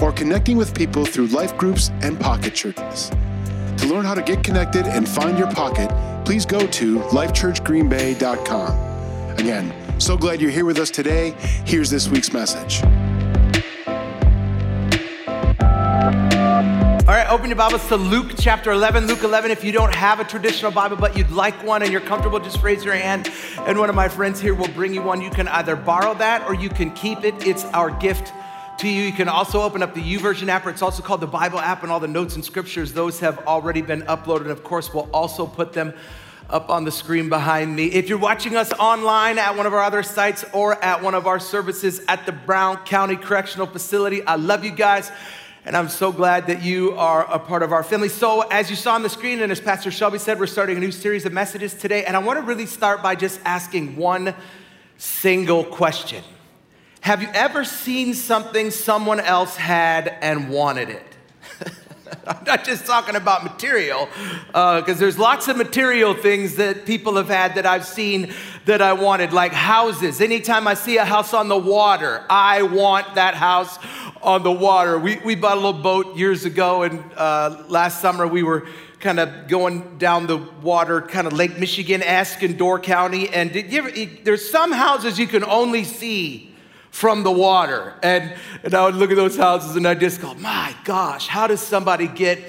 or connecting with people through life groups and pocket churches. To learn how to get connected and find your pocket, please go to lifechurchgreenbay.com. Again, so glad you're here with us today. Here's this week's message. All right, open your Bibles to Luke chapter 11. Luke 11, if you don't have a traditional Bible, but you'd like one and you're comfortable, just raise your hand. And one of my friends here will bring you one. You can either borrow that or you can keep it. It's our gift to you. You can also open up the YouVersion app, or it's also called the Bible app, and all the notes and scriptures, those have already been uploaded. And of course, we'll also put them up on the screen behind me. If you're watching us online at one of our other sites or at one of our services at the Brown County Correctional Facility, I love you guys. And I'm so glad that you are a part of our family. So, as you saw on the screen, and as Pastor Shelby said, we're starting a new series of messages today. And I want to really start by just asking one single question Have you ever seen something someone else had and wanted it? I'm not just talking about material, because uh, there's lots of material things that people have had that I've seen that I wanted, like houses. Anytime I see a house on the water, I want that house on the water. We, we bought a little boat years ago, and uh, last summer we were kind of going down the water, kind of Lake Michigan esque in Door County. And ever, there's some houses you can only see from the water. And, and I would look at those houses and I'd just go, my gosh, how does somebody get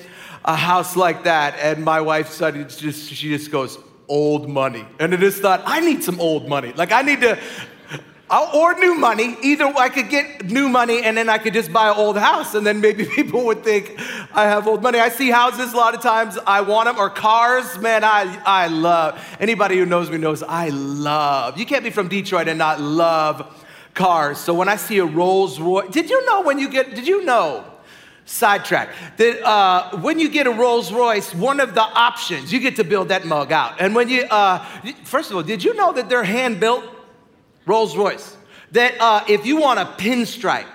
a house like that? And my wife said, just, she just goes, old money. And I just thought, I need some old money. Like, I need to, or new money. Either I could get new money and then I could just buy an old house, and then maybe people would think I have old money. I see houses a lot of times, I want them, or cars. Man, I, I love. Anybody who knows me knows I love. You can't be from Detroit and not love cars. So when I see a Rolls Royce, did you know when you get, did you know? Sidetrack. That uh, when you get a Rolls Royce, one of the options, you get to build that mug out. And when you, uh, first of all, did you know that they're hand built? Rolls Royce. That uh, if you want a pinstripe,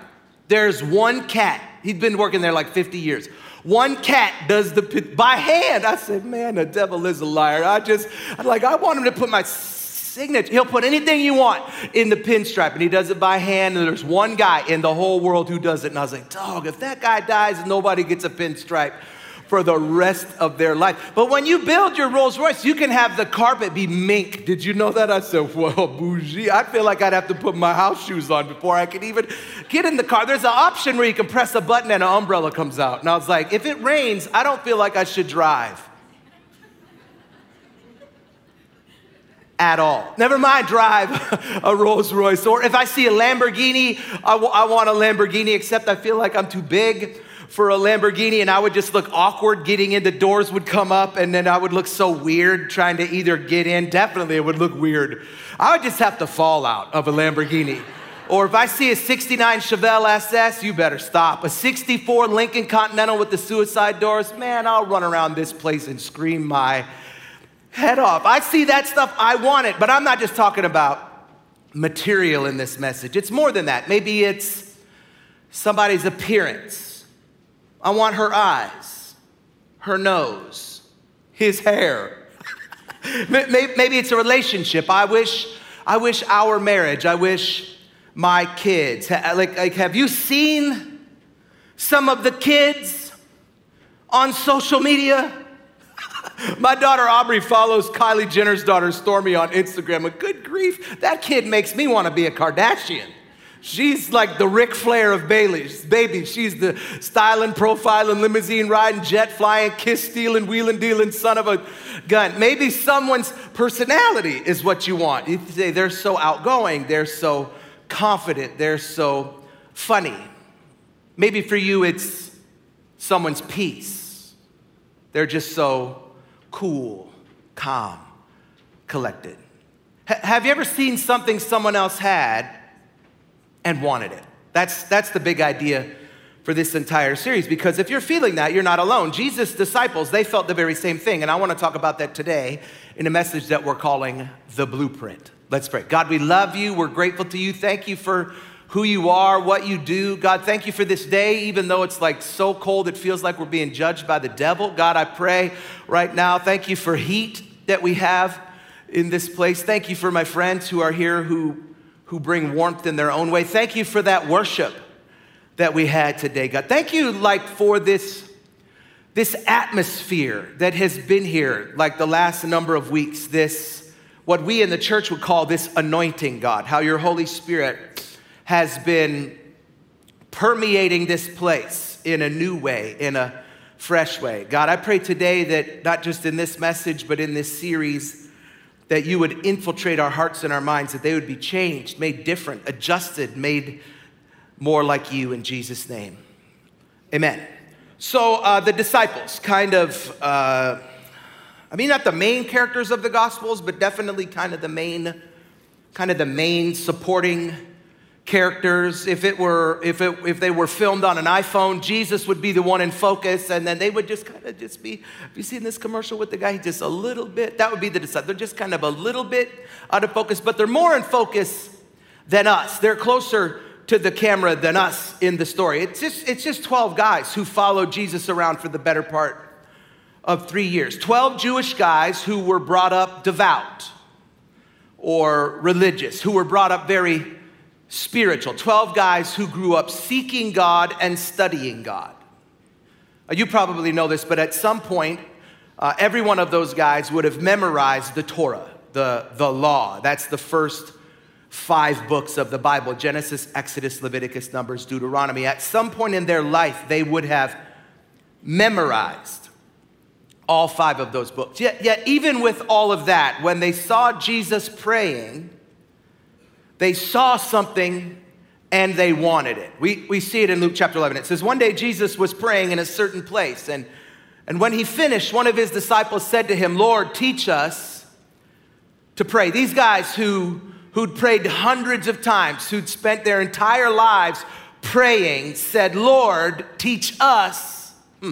there's one cat. He's been working there like 50 years. One cat does the by hand. I said, man, the devil is a liar. I just, I'm like, I want him to put my signature. He'll put anything you want in the pinstripe, and he does it by hand. And there's one guy in the whole world who does it. And I was like, dog, if that guy dies, nobody gets a pinstripe for the rest of their life. But when you build your Rolls Royce, you can have the carpet be mink. Did you know that? I said, well, bougie. I feel like I'd have to put my house shoes on before I could even get in the car. There's an option where you can press a button and an umbrella comes out. And I was like, if it rains, I don't feel like I should drive. At all. Never mind drive a Rolls Royce. Or if I see a Lamborghini, I, w- I want a Lamborghini, except I feel like I'm too big for a Lamborghini and I would just look awkward getting in. The doors would come up and then I would look so weird trying to either get in. Definitely, it would look weird. I would just have to fall out of a Lamborghini. Or if I see a 69 Chevelle SS, you better stop. A 64 Lincoln Continental with the suicide doors, man, I'll run around this place and scream my head off. I see that stuff, I want it. But I'm not just talking about material in this message. It's more than that. Maybe it's somebody's appearance I want her eyes, her nose, his hair. Maybe it's a relationship. I wish, I wish our marriage, I wish my kids. Like, like, have you seen some of the kids on social media? My daughter Aubrey follows Kylie Jenner's daughter Stormi on Instagram. And good grief, that kid makes me want to be a Kardashian. She's like the Ric Flair of Bailey's baby. She's the styling, profiling, limousine riding, jet flying, kiss stealing, wheeling dealing son of a gun. Maybe someone's personality is what you want. You say they're so outgoing, they're so confident, they're so funny. Maybe for you it's someone's peace. They're just so cool, calm, collected. H- have you ever seen something someone else had? and wanted it. That's, that's the big idea for this entire series because if you're feeling that, you're not alone. Jesus' disciples, they felt the very same thing. And I want to talk about that today in a message that we're calling The Blueprint. Let's pray. God, we love you. We're grateful to you. Thank you for who you are, what you do. God, thank you for this day, even though it's like so cold, it feels like we're being judged by the devil. God, I pray right now, thank you for heat that we have in this place. Thank you for my friends who are here who, who bring warmth in their own way. Thank you for that worship that we had today, God. Thank you, like, for this, this atmosphere that has been here, like the last number of weeks, this, what we in the church would call this anointing, God, how your Holy Spirit has been permeating this place in a new way, in a fresh way. God, I pray today that not just in this message, but in this series, that you would infiltrate our hearts and our minds, that they would be changed, made different, adjusted, made more like you in Jesus' name. Amen. So uh, the disciples, kind of, uh, I mean, not the main characters of the Gospels, but definitely kind of the main, kind of the main supporting characters. If it were, if it, if they were filmed on an iPhone, Jesus would be the one in focus, and then they would just kind of just be. Have you seen this commercial with the guy? He's just a little bit. That would be the disciples. They're just kind of a little bit out of focus, but they're more in focus than us. They're closer to the camera than us in the story. It's just, it's just 12 guys who followed Jesus around for the better part of three years. 12 Jewish guys who were brought up devout or religious, who were brought up very spiritual. 12 guys who grew up seeking God and studying God. Uh, you probably know this, but at some point, uh, every one of those guys would have memorized the Torah, the, the law. That's the first five books of the Bible Genesis, Exodus, Leviticus, Numbers, Deuteronomy. At some point in their life, they would have memorized all five of those books. Yet, yet, even with all of that, when they saw Jesus praying, they saw something and they wanted it. We, we see it in Luke chapter 11. It says, One day Jesus was praying in a certain place, and, and when he finished, one of his disciples said to him, Lord, teach us to pray. These guys who who'd prayed hundreds of times, who'd spent their entire lives praying, said, Lord, teach us hmm,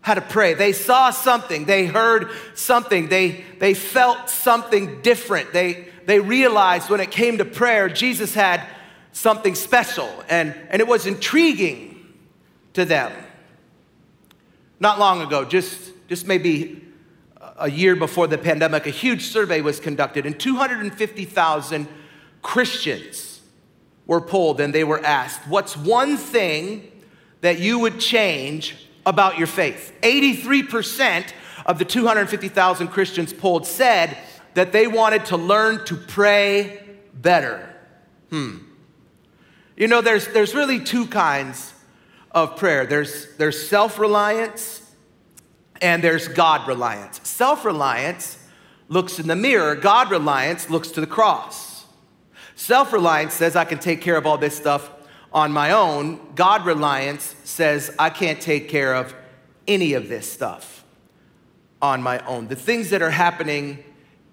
how to pray. They saw something, they heard something, they, they felt something different. They, they realized when it came to prayer, Jesus had something special, and, and it was intriguing to them. Not long ago, just, just maybe a year before the pandemic, a huge survey was conducted, and 250,000 Christians were polled and they were asked, What's one thing that you would change about your faith? 83% of the 250,000 Christians polled said that they wanted to learn to pray better. Hmm. You know, there's, there's really two kinds of prayer there's, there's self reliance and there's God reliance. Self reliance looks in the mirror, God reliance looks to the cross. Self reliance says, I can take care of all this stuff on my own. God reliance says, I can't take care of any of this stuff on my own. The things that are happening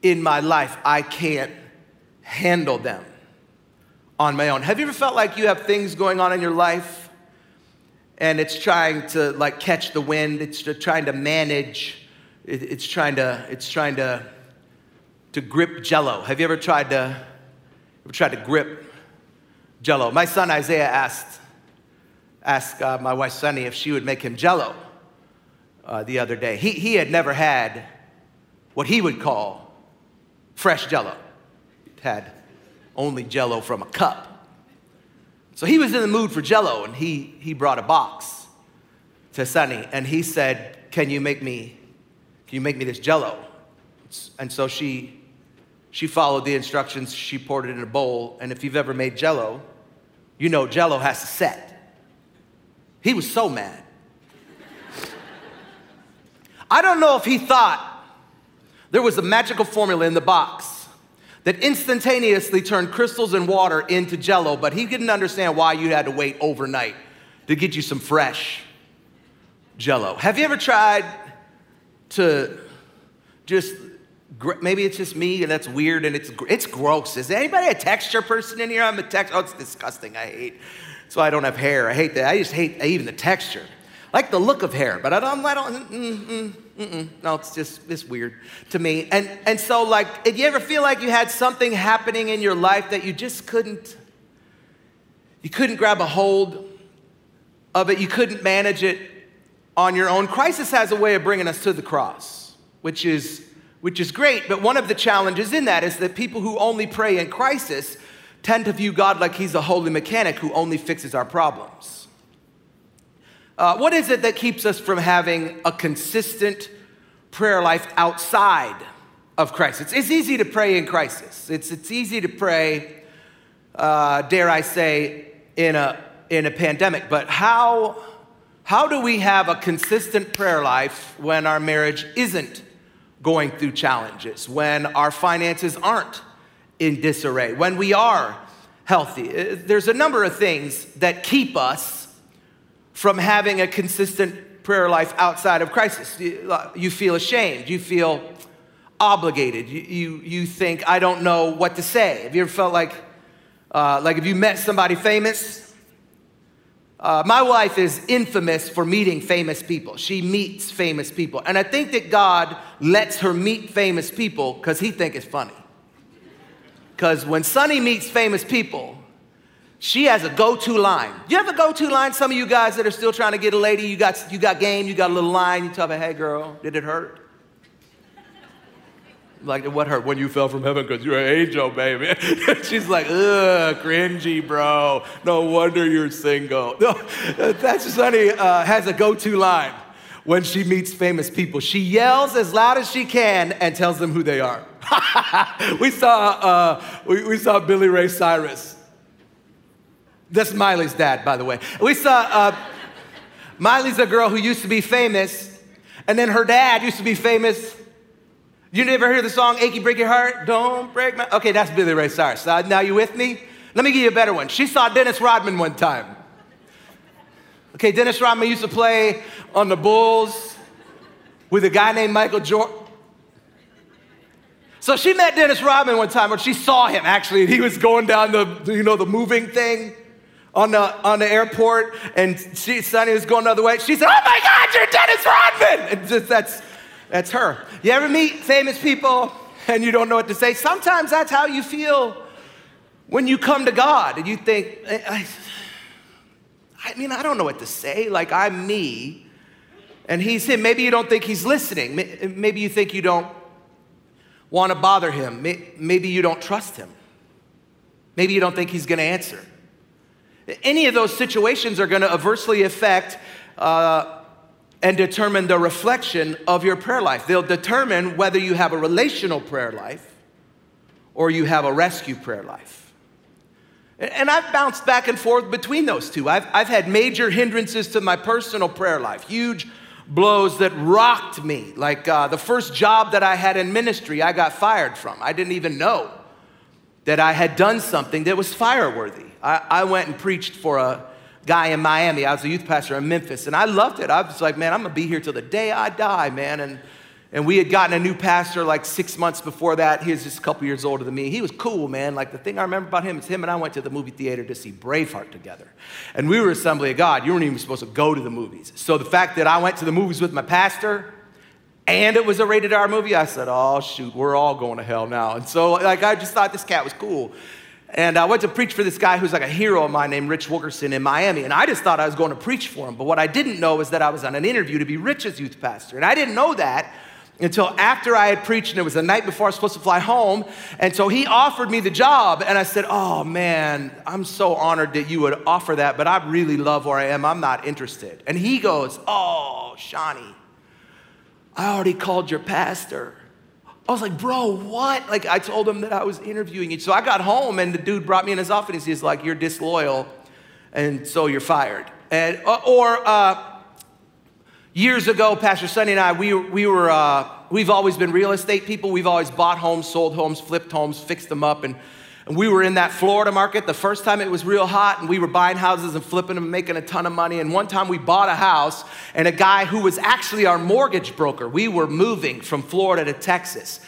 in my life, I can't handle them on my own. Have you ever felt like you have things going on in your life and it's trying to like catch the wind. It's trying to manage. It's trying to. It's trying to to grip Jello. Have you ever tried to ever tried to grip Jello? My son Isaiah asked asked uh, my wife Sunny if she would make him Jello uh, the other day. He he had never had what he would call fresh Jello. He'd had only Jello from a cup. So he was in the mood for jello and he, he brought a box to Sunny and he said, Can you make me, can you make me this jello? And so she, she followed the instructions. She poured it in a bowl. And if you've ever made jello, you know jello has to set. He was so mad. I don't know if he thought there was a magical formula in the box that instantaneously turned crystals and water into jello, but he didn't understand why you had to wait overnight to get you some fresh jello. Have you ever tried to just maybe it's just me and that's weird and it's it's gross. Is anybody a texture person in here? I'm a text. Oh, it's disgusting. I hate That's why I don't have hair. I hate that. I just hate even the texture. I like the look of hair, but I don't, I don't, mm, mm, mm, no, it's just, it's weird to me. And, and so, like, did you ever feel like you had something happening in your life that you just couldn't, you couldn't grab a hold of it, you couldn't manage it on your own? Crisis has a way of bringing us to the cross, which is, which is great, but one of the challenges in that is that people who only pray in crisis tend to view God like he's a holy mechanic who only fixes our problems. Uh, what is it that keeps us from having a consistent prayer life outside of crisis? It's easy to pray in crisis. It's, it's easy to pray, uh, dare I say, in a, in a pandemic. But how, how do we have a consistent prayer life when our marriage isn't going through challenges, when our finances aren't in disarray, when we are healthy? Uh, there's a number of things that keep us from having a consistent prayer life outside of crisis. You, feel ashamed. You feel obligated. You, you, you, think, I don't know what to say. Have you ever felt like, uh, like if you met somebody famous? Uh, my wife is infamous for meeting famous people. She meets famous people. And I think that God lets her meet famous people because he think it's funny. Because when Sonny meets famous people, she has a go-to line. You have a go-to line? Some of you guys that are still trying to get a lady, you got, you got game, you got a little line, you tell her, hey girl, did it hurt? Like, what hurt? When you fell from heaven because you're an angel, baby. She's like, ugh, cringy, bro. No wonder you're single. No, Sunny uh, has a go-to line when she meets famous people. She yells as loud as she can and tells them who they are. we, saw, uh, we, we saw Billy Ray Cyrus that's Miley's dad, by the way. We saw uh, Miley's a girl who used to be famous, and then her dad used to be famous. You never hear the song "Achy Breaky Heart"? Don't break my. Okay, that's Billy Ray Cyrus. Uh, now you with me? Let me give you a better one. She saw Dennis Rodman one time. Okay, Dennis Rodman used to play on the Bulls with a guy named Michael Jordan. So she met Dennis Rodman one time, or she saw him actually, and he was going down the, you know, the moving thing on the, on the airport and she, Sonny was going the other way. She said, Oh my God, you're Dennis Rodman! And just that's, that's her. You ever meet famous people and you don't know what to say? Sometimes that's how you feel when you come to God and you think, I, I mean, I don't know what to say. Like, I'm me and he's him. Maybe you don't think he's listening. Maybe you think you don't want to bother him. Maybe you don't trust him. Maybe you don't think he's going to answer. Any of those situations are going to adversely affect uh, and determine the reflection of your prayer life. They'll determine whether you have a relational prayer life or you have a rescue prayer life. And I've bounced back and forth between those two. I've, I've had major hindrances to my personal prayer life, huge blows that rocked me. Like uh, the first job that I had in ministry, I got fired from. I didn't even know that I had done something that was fireworthy. I, I went and preached for a guy in Miami. I was a youth pastor in Memphis, and I loved it. I was like, man, I'm gonna be here till the day I die, man. And, and we had gotten a new pastor like six months before that. He was just a couple years older than me. He was cool, man. Like the thing I remember about him is him and I went to the movie theater to see Braveheart together. And we were Assembly of God. You weren't even supposed to go to the movies. So the fact that I went to the movies with my pastor, and it was a rated R movie, I said, oh, shoot, we're all going to hell now. And so, like, I just thought this cat was cool. And I went to preach for this guy who's like a hero of mine named Rich Wilkerson in Miami. And I just thought I was going to preach for him. But what I didn't know is that I was on an interview to be Rich's youth pastor. And I didn't know that until after I had preached, and it was the night before I was supposed to fly home. And so he offered me the job. And I said, Oh man, I'm so honored that you would offer that, but I really love where I am. I'm not interested. And he goes, Oh, Shawnee, I already called your pastor. I was like, bro, what? Like, I told him that I was interviewing you. So I got home, and the dude brought me in his office. He's like, you're disloyal, and so you're fired. And, uh, or uh, years ago, Pastor Sonny and I, we, we were, uh, we've always been real estate people. We've always bought homes, sold homes, flipped homes, fixed them up, and and we were in that Florida market the first time it was real hot, and we were buying houses and flipping them and making a ton of money. And one time we bought a house, and a guy who was actually our mortgage broker, we were moving from Florida to Texas.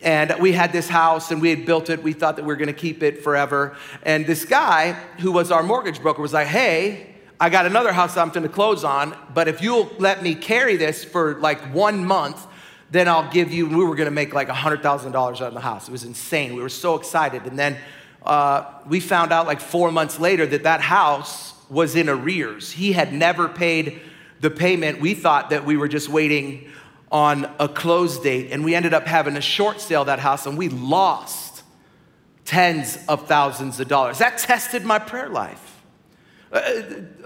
And we had this house and we had built it. We thought that we were going to keep it forever. And this guy who was our mortgage broker was like, hey, I got another house I'm going to close on, but if you'll let me carry this for like one month, then I'll give you, we were going to make like $100,000 on the house. It was insane. We were so excited. And then uh, we found out like four months later that that house was in arrears. He had never paid the payment. We thought that we were just waiting on a close date, and we ended up having a short sale that house, and we lost tens of thousands of dollars. That tested my prayer life. Uh,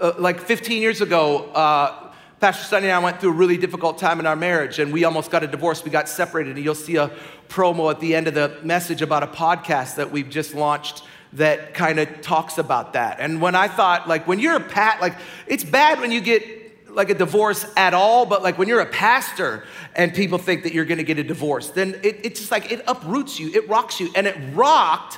uh, like 15 years ago, uh, Pastor Sunny and I went through a really difficult time in our marriage, and we almost got a divorce. We got separated, and you'll see a promo at the end of the message about a podcast that we've just launched that kind of talks about that. And when I thought, like, when you're a pat, like, it's bad when you get like a divorce at all, but like when you're a pastor and people think that you're gonna get a divorce, then it, it's just like it uproots you, it rocks you, and it rocked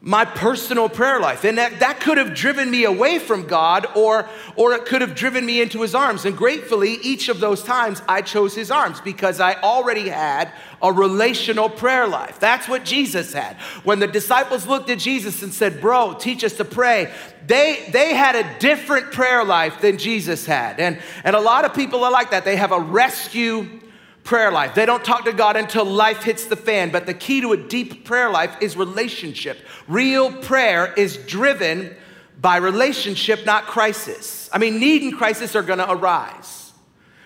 my personal prayer life. And that, that could have driven me away from God or, or it could have driven me into his arms. And gratefully, each of those times I chose his arms because I already had a relational prayer life. That's what Jesus had. When the disciples looked at Jesus and said, Bro, teach us to pray, they, they had a different prayer life than Jesus had. And, and a lot of people are like that. They have a rescue prayer life. They don't talk to God until life hits the fan. But the key to a deep prayer life is relationship. Real prayer is driven by relationship, not crisis. I mean, need and crisis are gonna arise.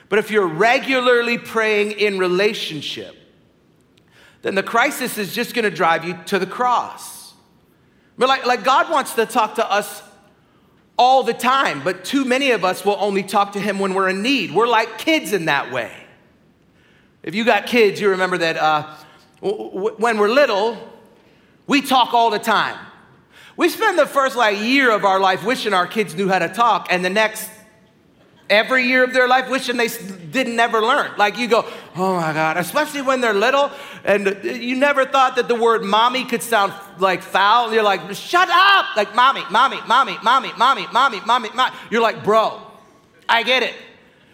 But if you're regularly praying in relationship, then the crisis is just gonna drive you to the cross. But like, like God wants to talk to us all the time, but too many of us will only talk to Him when we're in need. We're like kids in that way. If you got kids, you remember that uh, when we're little, we talk all the time. We spend the first like year of our life wishing our kids knew how to talk, and the next every year of their life wishing they didn't ever learn. Like you go, oh my God, especially when they're little, and you never thought that the word mommy could sound like foul. You're like, shut up, like mommy, mommy, mommy, mommy, mommy, mommy, mommy. You're like, bro, I get it.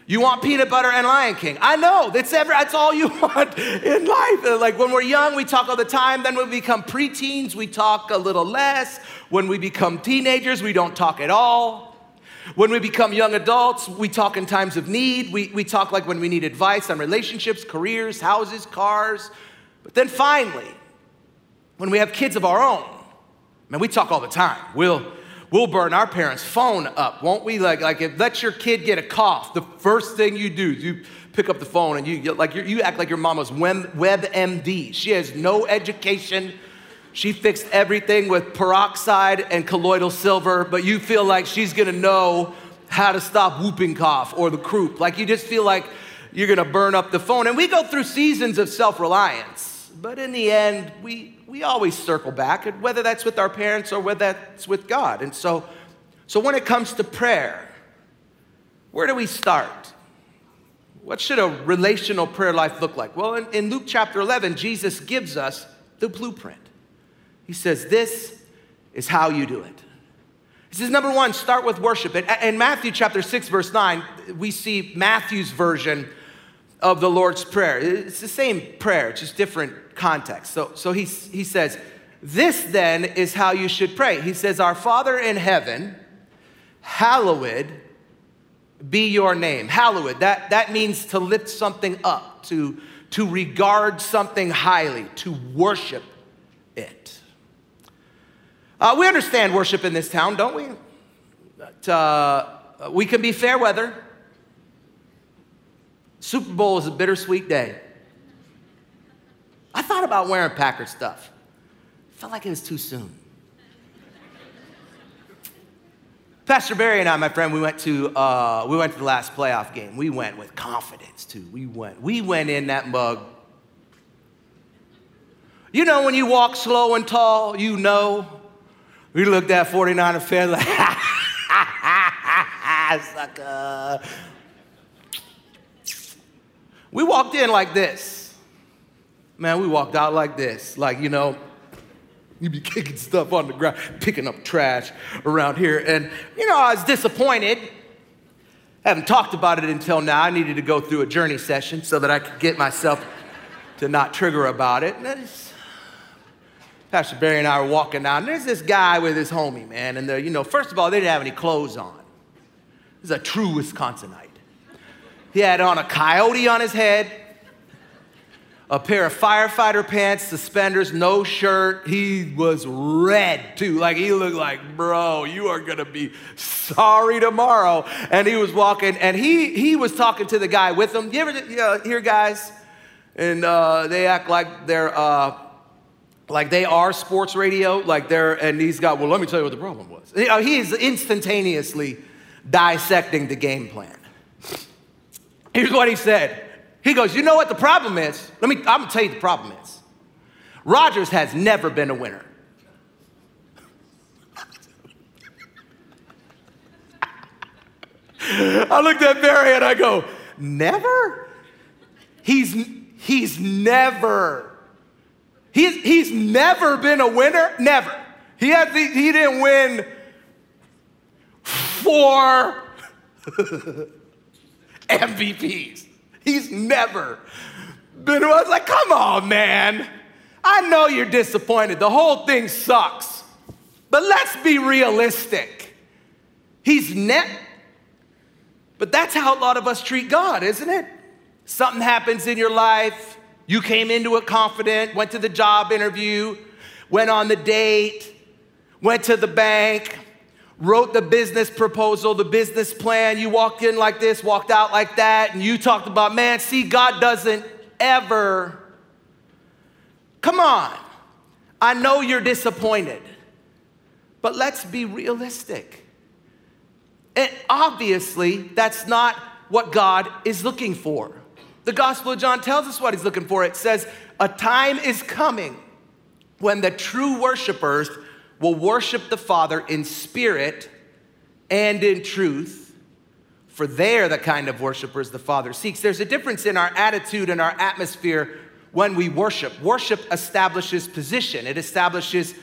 You want peanut butter and Lion King. I know, that's, every, that's all you want in life. Uh, like when we're young, we talk all the time. Then when we become preteens, we talk a little less. When we become teenagers, we don't talk at all. When we become young adults, we talk in times of need. We, we talk like when we need advice on relationships, careers, houses, cars. But then finally, when we have kids of our own, man, we talk all the time. We'll, we'll burn our parents' phone up, won't we? Like, like if let your kid get a cough, the first thing you do is you pick up the phone and you like you act like your mama's web, WebMD. She has no education. She fixed everything with peroxide and colloidal silver, but you feel like she's gonna know how to stop whooping cough or the croup. Like you just feel like you're gonna burn up the phone. And we go through seasons of self reliance, but in the end, we we always circle back, whether that's with our parents or whether that's with God. And so, so when it comes to prayer, where do we start? What should a relational prayer life look like? Well, in, in Luke chapter 11, Jesus gives us the blueprint. He says, This is how you do it. He says, number one, start with worship. In Matthew chapter 6, verse 9, we see Matthew's version of the Lord's Prayer. It's the same prayer, just different context. So, so he, he says, This then is how you should pray. He says, Our Father in heaven, hallowed be your name. Hallowed, that, that means to lift something up, to, to regard something highly, to worship it. Uh, we understand worship in this town, don't we? But, uh, we can be fair weather. Super Bowl is a bittersweet day. I thought about wearing Packer stuff. Felt like it was too soon. Pastor Barry and I, my friend, we went to uh, we went to the last playoff game. We went with confidence too. We went we went in that mug. You know when you walk slow and tall, you know. We looked at 49 fans like, sucker. We walked in like this. Man, we walked out like this. Like, you know, you'd be kicking stuff on the ground, picking up trash around here. And, you know, I was disappointed. I haven't talked about it until now. I needed to go through a journey session so that I could get myself to not trigger about it. Pastor Barry and I were walking down. And there's this guy with his homie, man. And you know, first of all, they didn't have any clothes on. This is a true Wisconsinite. He had on a coyote on his head, a pair of firefighter pants, suspenders, no shirt. He was red too. Like he looked like, bro, you are gonna be sorry tomorrow. And he was walking, and he he was talking to the guy with him. You ever you know, hear guys, and uh, they act like they're uh, like they are sports radio, like they're, and he's got. Well, let me tell you what the problem was. You know, he is instantaneously dissecting the game plan. Here's what he said. He goes, You know what the problem is? Let me, I'm gonna tell you the problem is. Rodgers has never been a winner. I looked at Barry and I go, Never? He's, he's never, he's, he's never been a winner? Never. He, the, he didn't win four MVPs. He's never been. I was like, come on, man. I know you're disappointed. The whole thing sucks. But let's be realistic. He's net. But that's how a lot of us treat God, isn't it? Something happens in your life. You came into it confident, went to the job interview, went on the date, went to the bank, wrote the business proposal, the business plan. You walked in like this, walked out like that, and you talked about, man, see, God doesn't ever. Come on. I know you're disappointed, but let's be realistic. And obviously, that's not what God is looking for. The Gospel of John tells us what he's looking for. It says, A time is coming when the true worshipers will worship the Father in spirit and in truth, for they're the kind of worshipers the Father seeks. There's a difference in our attitude and our atmosphere when we worship. Worship establishes position, it establishes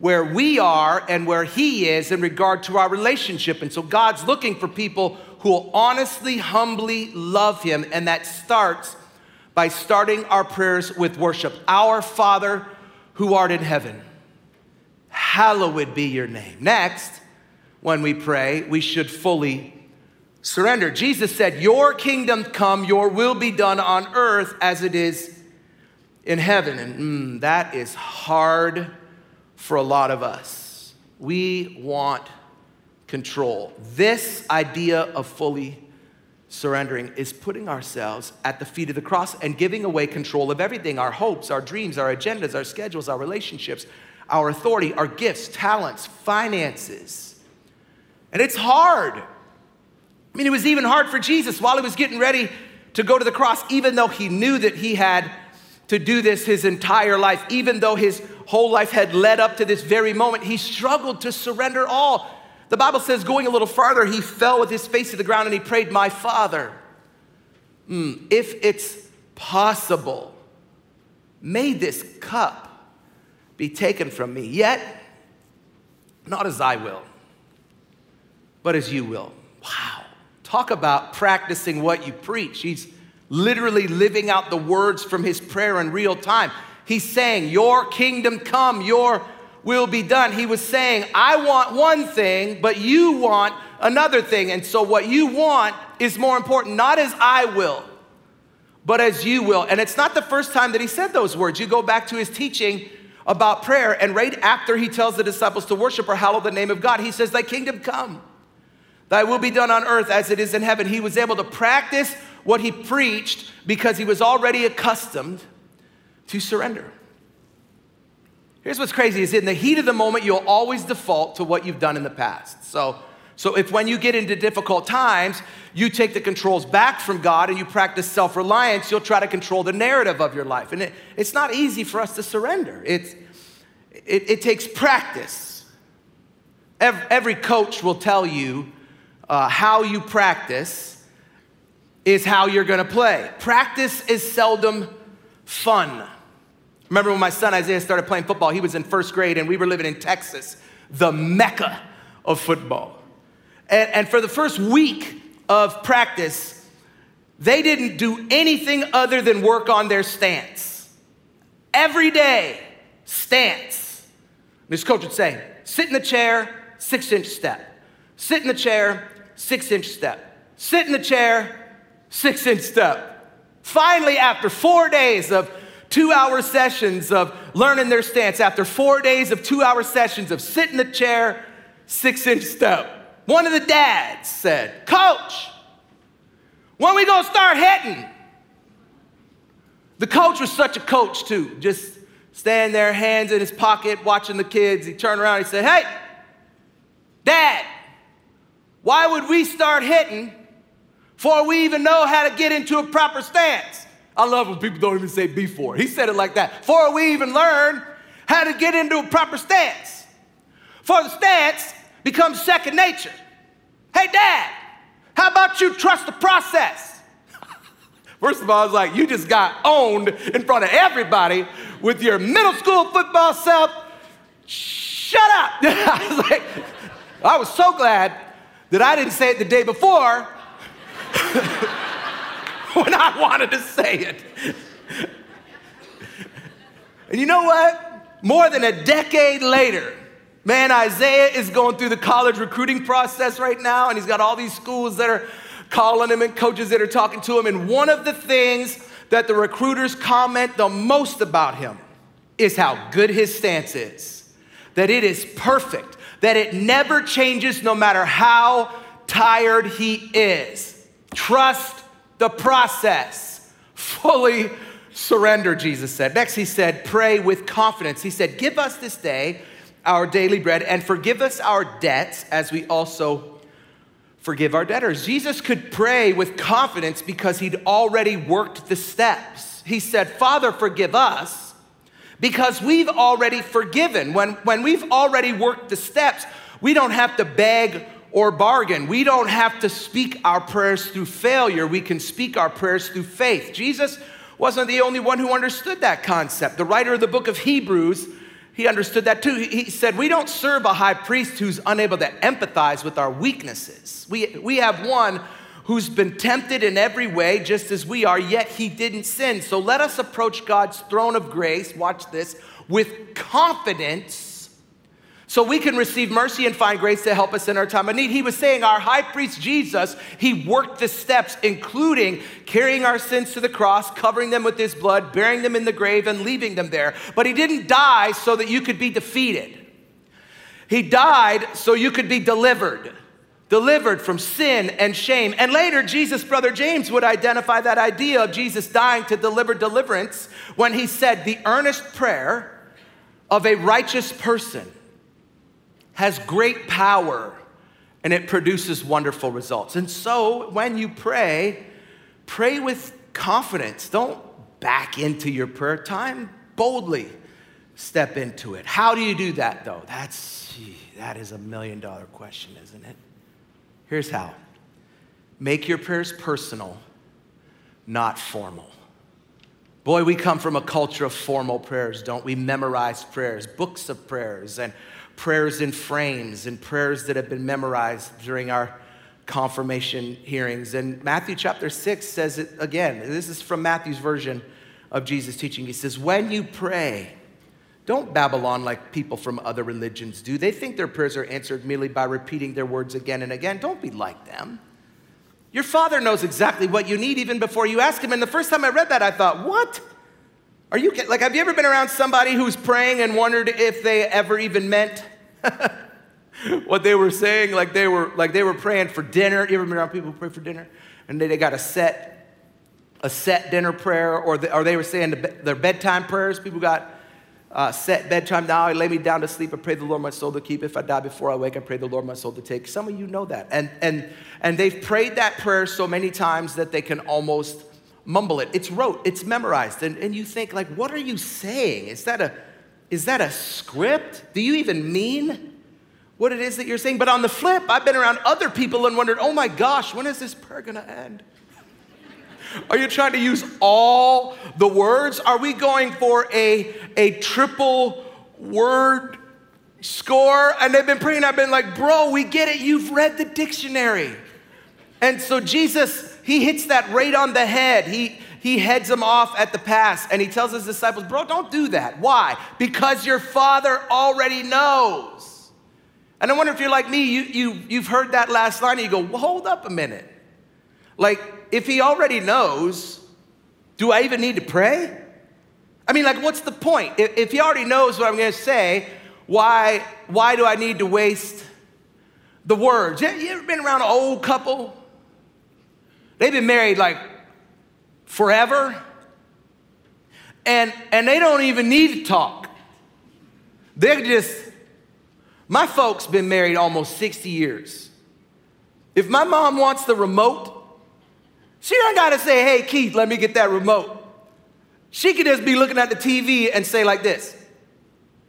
where we are and where He is in regard to our relationship. And so God's looking for people who will honestly, humbly love Him, and that starts by starting our prayers with worship. Our Father who art in heaven hallowed be your name. Next, when we pray, we should fully surrender. Jesus said, Your kingdom come, your will be done on earth as it is in heaven. And mm, that is hard for a lot of us. We want control. This idea of fully surrendering is putting ourselves at the feet of the cross and giving away control of everything our hopes, our dreams, our agendas, our schedules, our relationships, our authority, our gifts, talents, finances. And it's hard. I mean, it was even hard for Jesus while he was getting ready to go to the cross, even though he knew that he had to do this his entire life, even though his whole life had led up to this very moment, he struggled to surrender all. The Bible says, going a little farther, he fell with his face to the ground and he prayed, My Father, mm, if it's possible, may this cup be taken from me. Yet, not as I will, but as you will. Wow. Talk about practicing what you preach. He's literally living out the words from his prayer in real time. He's saying, Your kingdom come, your will be done. He was saying, I want one thing, but you want another thing. And so, what you want is more important, not as I will, but as you will. And it's not the first time that he said those words. You go back to his teaching about prayer, and right after he tells the disciples to worship or hallow the name of God, he says, Thy kingdom come, thy will be done on earth as it is in heaven. He was able to practice what he preached because he was already accustomed to surrender. Here's what's crazy is in the heat of the moment, you'll always default to what you've done in the past. So, so if when you get into difficult times, you take the controls back from God and you practice self reliance, you'll try to control the narrative of your life. And it, it's not easy for us to surrender, it's, it, it takes practice. Every, every, coach will tell you uh, how you practice is how you're gonna play. Practice is seldom fun. Remember when my son Isaiah started playing football, he was in first grade and we were living in Texas, the mecca of football. And, and for the first week, of practice, they didn't do anything other than work on their stance. every day stance. And his coach would say, sit in the chair, six inch step. Sit in the chair, six inch step. Sit in the chair, six inch step. Finally, after four days of two hour sessions of learning their stance, after four days of two hour sessions of sit in the chair, six inch step, one of the dads said, Coach, when we gonna start hitting? The coach was such a coach, too, just standing there, hands in his pocket, watching the kids. He turned around, he said, Hey, Dad, why would we start hitting before we even know how to get into a proper stance? I love when people don't even say before. He said it like that. Before we even learn how to get into a proper stance. For the stance becomes second nature. Hey, Dad, how about you trust the process? First of all, I was like, you just got owned in front of everybody with your middle school football self. Shut up. I was like, I was so glad that I didn't say it the day before when I wanted to say it. And you know what? More than a decade later, man, Isaiah is going through the college recruiting process right now, and he's got all these schools that are calling him and coaches that are talking to him. And one of the things that the recruiters comment the most about him is how good his stance is, that it is perfect, that it never changes no matter how tired he is. Trust the process. Fully surrender, Jesus said. Next, he said, pray with confidence. He said, Give us this day our daily bread and forgive us our debts as we also forgive our debtors. Jesus could pray with confidence because he'd already worked the steps. He said, Father, forgive us because we've already forgiven. When, when we've already worked the steps, we don't have to beg or bargain. We don't have to speak our prayers through failure. We can speak our prayers through faith. Jesus wasn't the only one who understood that concept. The writer of the book of Hebrews, he understood that too. He said, We don't serve a high priest who's unable to empathize with our weaknesses. We, we have one who's been tempted in every way, just as we are, yet he didn't sin. So let us approach God's throne of grace, watch this, with confidence so we can receive mercy and find grace to help us in our time of need. He was saying our high priest Jesus, he worked the steps, including carrying our sins to the cross, covering them with his blood, burying them in the grave, and leaving them there. But he didn't die so that you could be defeated. He died so you could be delivered, delivered from sin and shame. And later, Jesus' brother James would identify that idea of Jesus dying to deliver deliverance when he said, The earnest prayer of a righteous person has great power and it produces wonderful results. And so when you pray, pray with confidence. Don't back into your prayer time, boldly step into it. How do you do that though? That's gee, that is a million dollar question, isn't it? Here's how. Make your prayers personal, not formal. Boy, we come from a culture of formal prayers, don't we? Memorize prayers, books of prayers, and prayers in frames and prayers that have been memorized during our confirmation hearings. And Matthew chapter 6 says it again. This is from Matthew's version of Jesus' teaching. He says, When you pray, don't babble on like people from other religions do. They think their prayers are answered merely by repeating their words again and again. Don't be like them. Your father knows exactly what you need even before you ask him. And the first time I read that, I thought, what? Are you like, have you ever been around somebody who's praying and wondered if they ever even meant what they were saying? Like they were, like they were praying for dinner. You ever been around people who pray for dinner? And they, they got a set, a set dinner prayer, or, the, or they were saying the, their bedtime prayers. People got uh, set bedtime now. I lay me down to sleep. I pray the Lord my soul to keep. If I die before I wake, I pray the Lord my soul to take. Some of you know that. And, and, and they've prayed that prayer so many times that they can almost mumble it. It's rote, it's memorized. And, and you think, like, what are you saying? Is that, a, is that a script? Do you even mean what it is that you're saying? But on the flip, I've been around other people and wondered, oh my gosh, when is this prayer gonna end? Are you trying to use all the words? Are we going for a, a triple word score? And they've been praying, I've been like, bro, we get it. You've read the dictionary. And so Jesus he hits that right on the head. He, he heads them off at the pass and he tells his disciples, Bro, don't do that. Why? Because your father already knows. And I wonder if you're like me, you, you, you've heard that last line and you go, well, Hold up a minute. Like, if he already knows, do I even need to pray? I mean, like, what's the point? If, if he already knows what I'm gonna say, why, why do I need to waste the words? You ever been around an old couple? They've been married like forever, and, and they don't even need to talk. They're just, my folks been married almost 60 years. If my mom wants the remote, she don't gotta say, hey, Keith, let me get that remote. She could just be looking at the TV and say like this.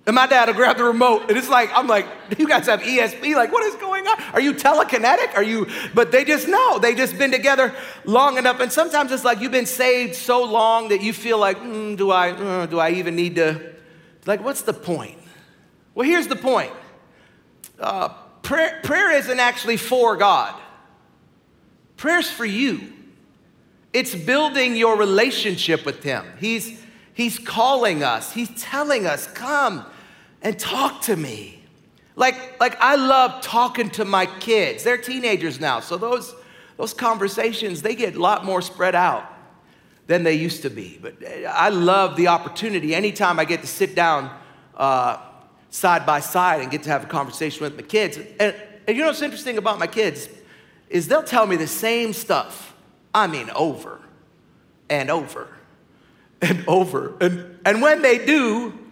And my dad will grab the remote, and it's like, I'm like, "Do you guys have ESP? Like, what is going on? Are you telekinetic? Are you, but they just know. They just been together long enough. And sometimes it's like you've been saved so long that you feel like, mm, do I, uh, do I even need to, like, what's the point? Well, here's the point. Uh, prayer, prayer isn't actually for God. Prayer's for you. It's building your relationship with Him. He's, he's calling us, He's telling us, come and talk to me. Like, like I love talking to my kids. They're teenagers now, so those, those conversations, they get a lot more spread out than they used to be. But I love the opportunity anytime I get to sit down uh, side by side and get to have a conversation with my kids. And, and you know what's interesting about my kids is they'll tell me the same stuff. I mean, over and over and over. And, and when they do,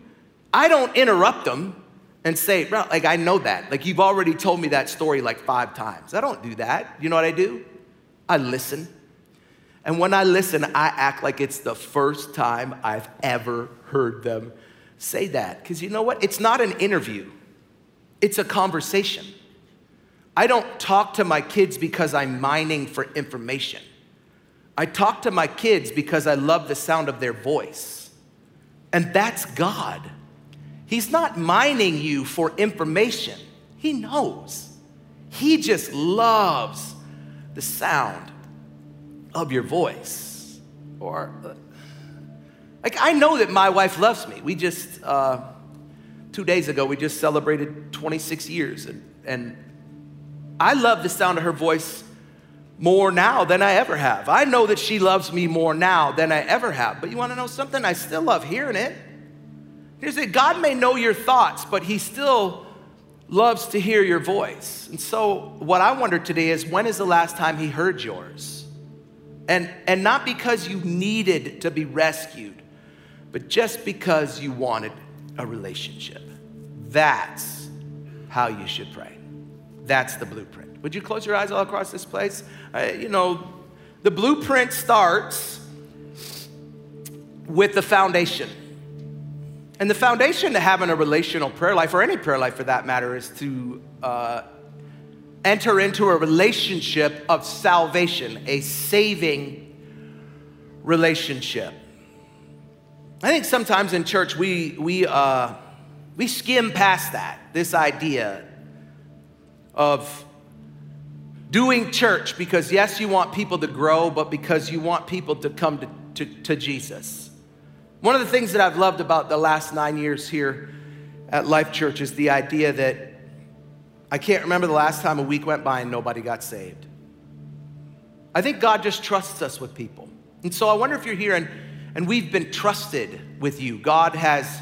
I don't interrupt them and say, bro, like, I know that. Like, you've already told me that story like five times. I don't do that. You know what I do? I listen. And when I listen, I act like it's the first time I've ever heard them say that. Because you know what? It's not an interview, it's a conversation. I don't talk to my kids because I'm mining for information. I talk to my kids because I love the sound of their voice. And that's God. He's not mining you for information, He knows. He just loves the sound of your voice. Or, uh, like, I know that my wife loves me. We just, uh, two days ago, we just celebrated 26 years. And, and I love the sound of her voice more now than I ever have. I know that she loves me more now than I ever have. But you want to know something? I still love hearing it. Here's it God may know your thoughts, but He still loves to hear your voice. And so, what I wonder today is when is the last time He heard yours? And, and not because you needed to be rescued, but just because you wanted a relationship. That's how you should pray. That's the blueprint. Would you close your eyes all across this place? Uh, you know, the blueprint starts with the foundation. And the foundation to having a relational prayer life, or any prayer life for that matter, is to uh, enter into a relationship of salvation, a saving relationship. I think sometimes in church we, we, uh, we skim past that, this idea of doing church because, yes, you want people to grow, but because you want people to come to, to, to Jesus. One of the things that I've loved about the last nine years here at Life Church is the idea that I can't remember the last time a week went by and nobody got saved. I think God just trusts us with people. And so I wonder if you're here and, and we've been trusted with you. God has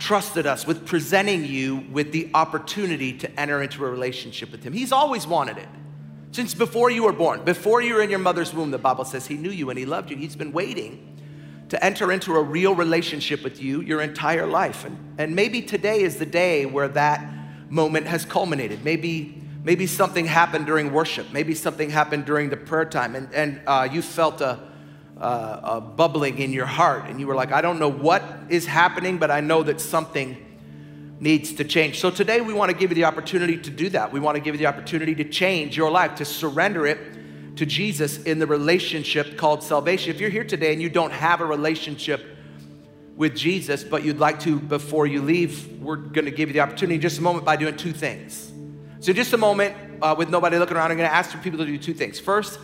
trusted us with presenting you with the opportunity to enter into a relationship with Him. He's always wanted it. Since before you were born, before you were in your mother's womb, the Bible says He knew you and He loved you. He's been waiting to enter into a real relationship with you your entire life. And, and maybe today is the day where that moment has culminated. Maybe, maybe something happened during worship. Maybe something happened during the prayer time, and, and uh, you felt a, a, a bubbling in your heart. And you were like, I don't know what is happening, but I know that something needs to change. So today we want to give you the opportunity to do that. We want to give you the opportunity to change your life, to surrender it to Jesus in the relationship called salvation. If you're here today and you don't have a relationship with Jesus, but you'd like to before you leave, we're going to give you the opportunity just a moment by doing two things. So, just a moment, uh, with nobody looking around, I'm going to ask for people to do two things. First,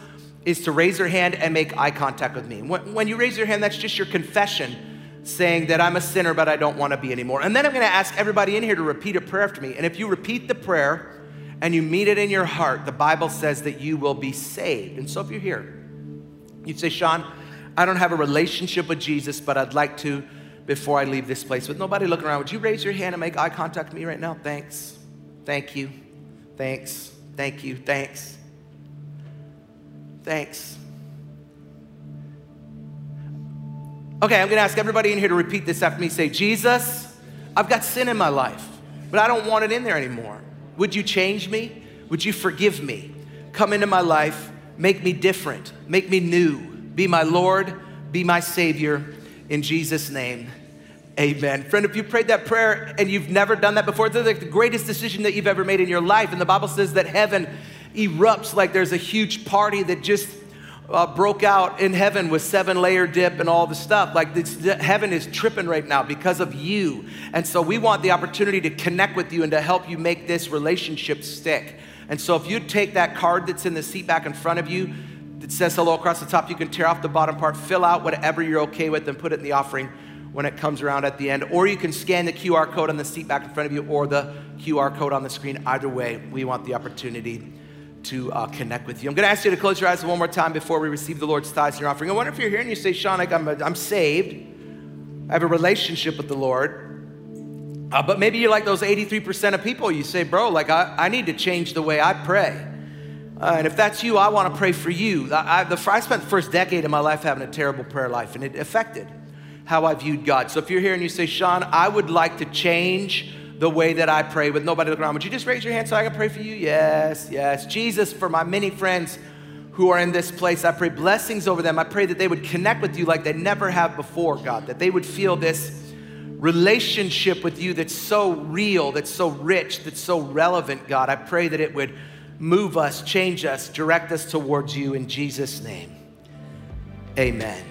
is to raise your hand and make eye contact with me. When, you raise your hand, that's just your confession saying that I'm a sinner, but I don't want to be anymore. And then I'm going to ask everybody in here to repeat a prayer after me. And if you repeat the prayer and you meet it in your heart, the Bible says that you will be saved. And so if you're here, you'd say, Sean, I don't have a relationship with Jesus, but I'd like to before I leave this place. With nobody looking around, would you raise your hand and make eye contact with me right now? Thanks. Thank you. Thanks. Thank you. Thanks. Thanks. Okay, I'm gonna ask everybody in here to repeat this after me. Say, Jesus, I've got sin in my life, but I don't want it in there anymore. Would you change me? Would you forgive me? Come into my life, make me different, make me new, be my Lord, be my Savior. In Jesus' name, amen. Friend, if you prayed that prayer and you've never done that before, it's like the greatest decision that you've ever made in your life. And the Bible says that heaven erupts like there's a huge party that just uh, broke out in heaven with seven layer dip and all the stuff. Like this, heaven is tripping right now because of you. And so we want the opportunity to connect with you and to help you make this relationship stick. And so if you take that card that's in the seat back in front of you that says hello across the top, you can tear off the bottom part, fill out whatever you're okay with, and put it in the offering when it comes around at the end. Or you can scan the QR code on the seat back in front of you or the QR code on the screen. Either way, we want the opportunity to uh, connect with you. I'm going to ask you to close your eyes one more time before we receive the Lord's tithes and your offering. I wonder if you're here and you say, Sean, I'm, a, I'm saved. I have a relationship with the Lord. Uh, but maybe you're like those 83% of people. You say, bro, like I, I need to change the way I pray. Uh, and if that's you, I want to pray for you. I, I, the, I spent the first decade of my life having a terrible prayer life, and it affected how I viewed God. So if you're here and you say, Sean, I would like to change the way that I pray with nobody looking around. Would you just raise your hand so I can pray for you? Yes, yes. Jesus, for my many friends who are in this place, I pray blessings over them. I pray that they would connect with you like they never have before, God, that they would feel this relationship with you that's so real, that's so rich, that's so relevant, God. I pray that it would move us, change us, direct us towards you in Jesus' name. Amen.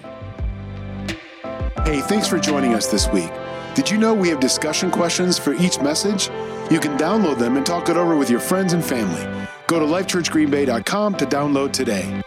Hey, thanks for joining us this week. Did you know we have discussion questions for each message? You can download them and talk it over with your friends and family. Go to lifechurchgreenbay.com to download today.